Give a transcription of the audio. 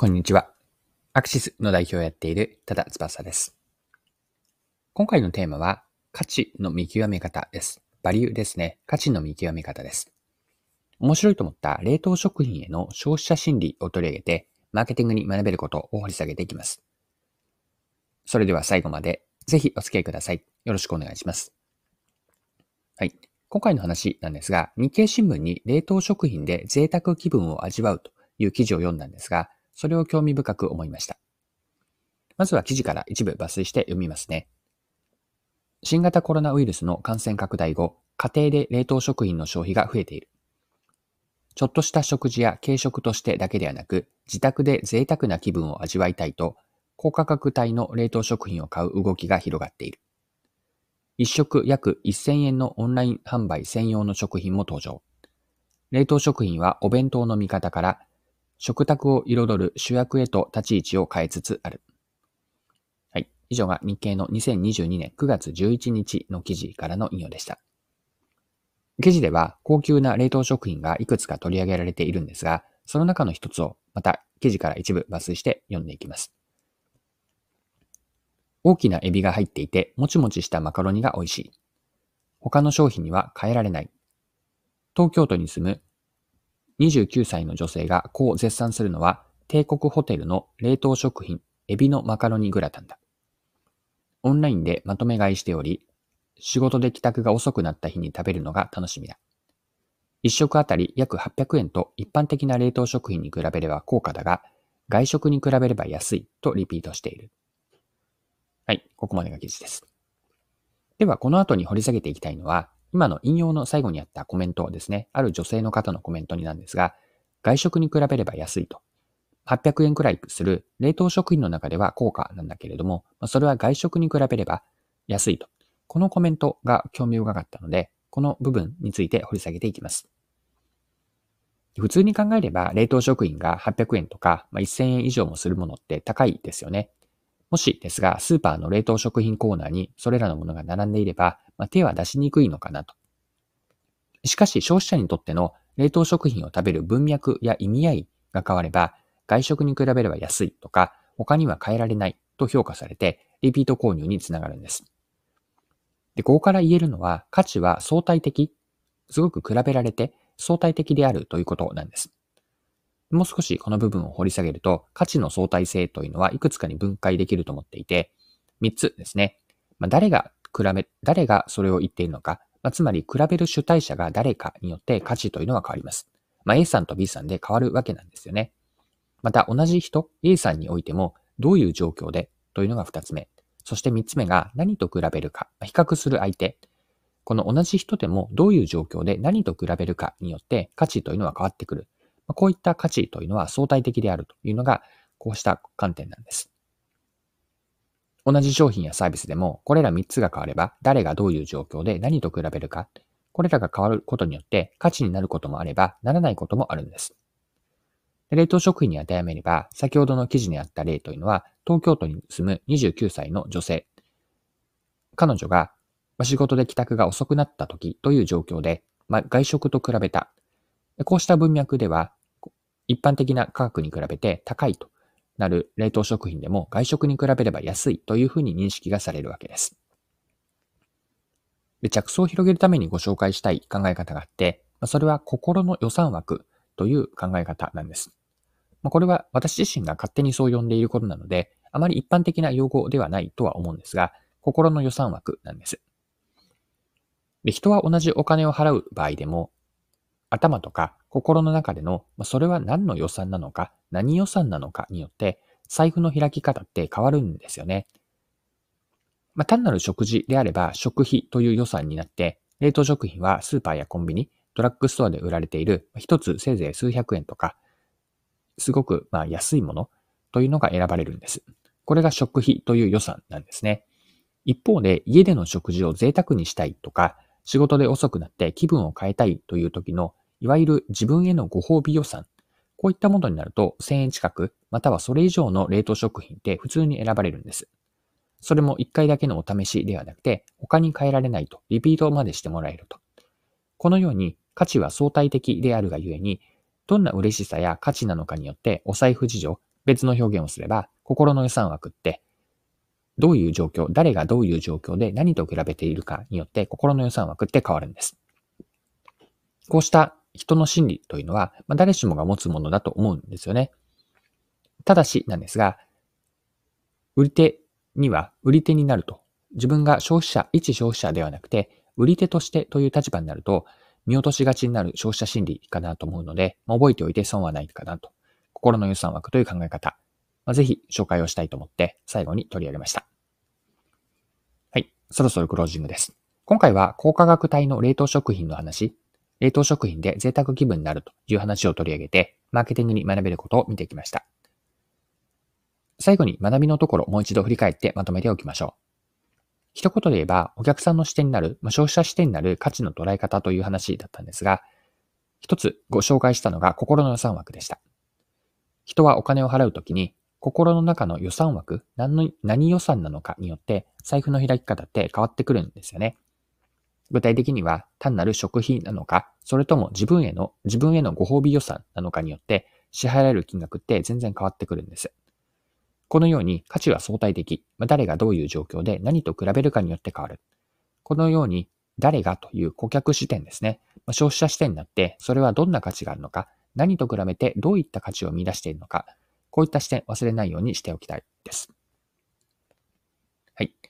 こんにちは。アクシスの代表をやっている多田翼です。今回のテーマは価値の見極め方です。バリューですね。価値の見極め方です。面白いと思った冷凍食品への消費者心理を取り上げて、マーケティングに学べることを掘り下げていきます。それでは最後までぜひお付き合いください。よろしくお願いします。はい。今回の話なんですが、日経新聞に冷凍食品で贅沢気分を味わうという記事を読んだんですが、それを興味深く思いました。まずは記事から一部抜粋して読みますね。新型コロナウイルスの感染拡大後、家庭で冷凍食品の消費が増えている。ちょっとした食事や軽食としてだけではなく、自宅で贅沢な気分を味わいたいと、高価格帯の冷凍食品を買う動きが広がっている。一食約1000円のオンライン販売専用の食品も登場。冷凍食品はお弁当の見方から食卓を彩る主役へと立ち位置を変えつつある。はい。以上が日経の2022年9月11日の記事からの引用でした。記事では高級な冷凍食品がいくつか取り上げられているんですが、その中の一つをまた記事から一部抜粋して読んでいきます。大きなエビが入っていて、もちもちしたマカロニが美味しい。他の商品には変えられない。東京都に住む29歳の女性がこう絶賛するのは、帝国ホテルの冷凍食品、エビのマカロニグラタンだ。オンラインでまとめ買いしており、仕事で帰宅が遅くなった日に食べるのが楽しみだ。一食あたり約800円と一般的な冷凍食品に比べれば高価だが、外食に比べれば安いとリピートしている。はい、ここまでが記事です。では、この後に掘り下げていきたいのは、今の引用の最後にあったコメントですね。ある女性の方のコメントになんですが、外食に比べれば安いと。800円くらいする冷凍食品の中では高価なんだけれども、それは外食に比べれば安いと。このコメントが興味深かったので、この部分について掘り下げていきます。普通に考えれば冷凍食品が800円とか、ま1000円以上もするものって高いですよね。もしですが、スーパーの冷凍食品コーナーにそれらのものが並んでいれば、まあ、手は出しにくいのかなと。しかし消費者にとっての冷凍食品を食べる文脈や意味合いが変われば、外食に比べれば安いとか、他には変えられないと評価されて、リピート購入につながるんです。で、ここから言えるのは、価値は相対的、すごく比べられて相対的であるということなんです。もう少しこの部分を掘り下げると、価値の相対性というのはいくつかに分解できると思っていて、3つですね。まあ、誰が比べ、誰がそれを言っているのか、まあ、つまり比べる主体者が誰かによって価値というのは変わります。まあ、A さんと B さんで変わるわけなんですよね。また同じ人、A さんにおいてもどういう状況でというのが2つ目。そして3つ目が何と比べるか、比較する相手。この同じ人でもどういう状況で何と比べるかによって価値というのは変わってくる。こういった価値というのは相対的であるというのがこうした観点なんです。同じ商品やサービスでも、これら3つが変われば、誰がどういう状況で何と比べるか、これらが変わることによって価値になることもあれば、ならないこともあるんです。冷凍食品に当てはめれば、先ほどの記事にあった例というのは、東京都に住む29歳の女性。彼女が仕事で帰宅が遅くなった時という状況で、ま、外食と比べた。こうした文脈では、一般的な価格に比べて高いとなる冷凍食品でも外食に比べれば安いというふうに認識がされるわけです。で着想を広げるためにご紹介したい考え方があって、それは心の予算枠という考え方なんです。これは私自身が勝手にそう呼んでいることなので、あまり一般的な用語ではないとは思うんですが、心の予算枠なんです。で人は同じお金を払う場合でも、頭とか心の中での、それは何の予算なのか、何予算なのかによって、財布の開き方って変わるんですよね。まあ、単なる食事であれば食費という予算になって、冷凍食品はスーパーやコンビニ、ドラッグストアで売られている一つせいぜい数百円とか、すごくま安いものというのが選ばれるんです。これが食費という予算なんですね。一方で家での食事を贅沢にしたいとか、仕事で遅くなって気分を変えたいという時のいわゆる自分へのご褒美予算。こういったものになると1000円近く、またはそれ以上の冷凍食品って普通に選ばれるんです。それも1回だけのお試しではなくて、他に変えられないと、リピートまでしてもらえると。このように価値は相対的であるがゆえに、どんな嬉しさや価値なのかによってお財布事情、別の表現をすれば、心の予算枠って、どういう状況、誰がどういう状況で何と比べているかによって心の予算枠って変わるんです。こうした人の心理というのは、まあ、誰しもが持つものだと思うんですよね。ただしなんですが、売り手には売り手になると、自分が消費者、一消費者ではなくて、売り手としてという立場になると、見落としがちになる消費者心理かなと思うので、まあ、覚えておいて損はないかなと。心の予算枠という考え方。まあ、ぜひ紹介をしたいと思って最後に取り上げました。はい。そろそろクロージングです。今回は高価格帯の冷凍食品の話、冷凍食品で贅沢気分になるという話を取り上げて、マーケティングに学べることを見てきました。最後に学びのところもう一度振り返ってまとめておきましょう。一言で言えば、お客さんの視点になる、消費者視点になる価値の捉え方という話だったんですが、一つご紹介したのが心の予算枠でした。人はお金を払うときに、心の中の予算枠何の、何予算なのかによって、財布の開き方って変わってくるんですよね。具体的には単なる食費なのか、それとも自分への、自分へのご褒美予算なのかによって支払える金額って全然変わってくるんです。このように価値は相対的、誰がどういう状況で何と比べるかによって変わる。このように誰がという顧客視点ですね。消費者視点になって、それはどんな価値があるのか、何と比べてどういった価値を見出しているのか、こういった視点忘れないようにしておきたいです。はい。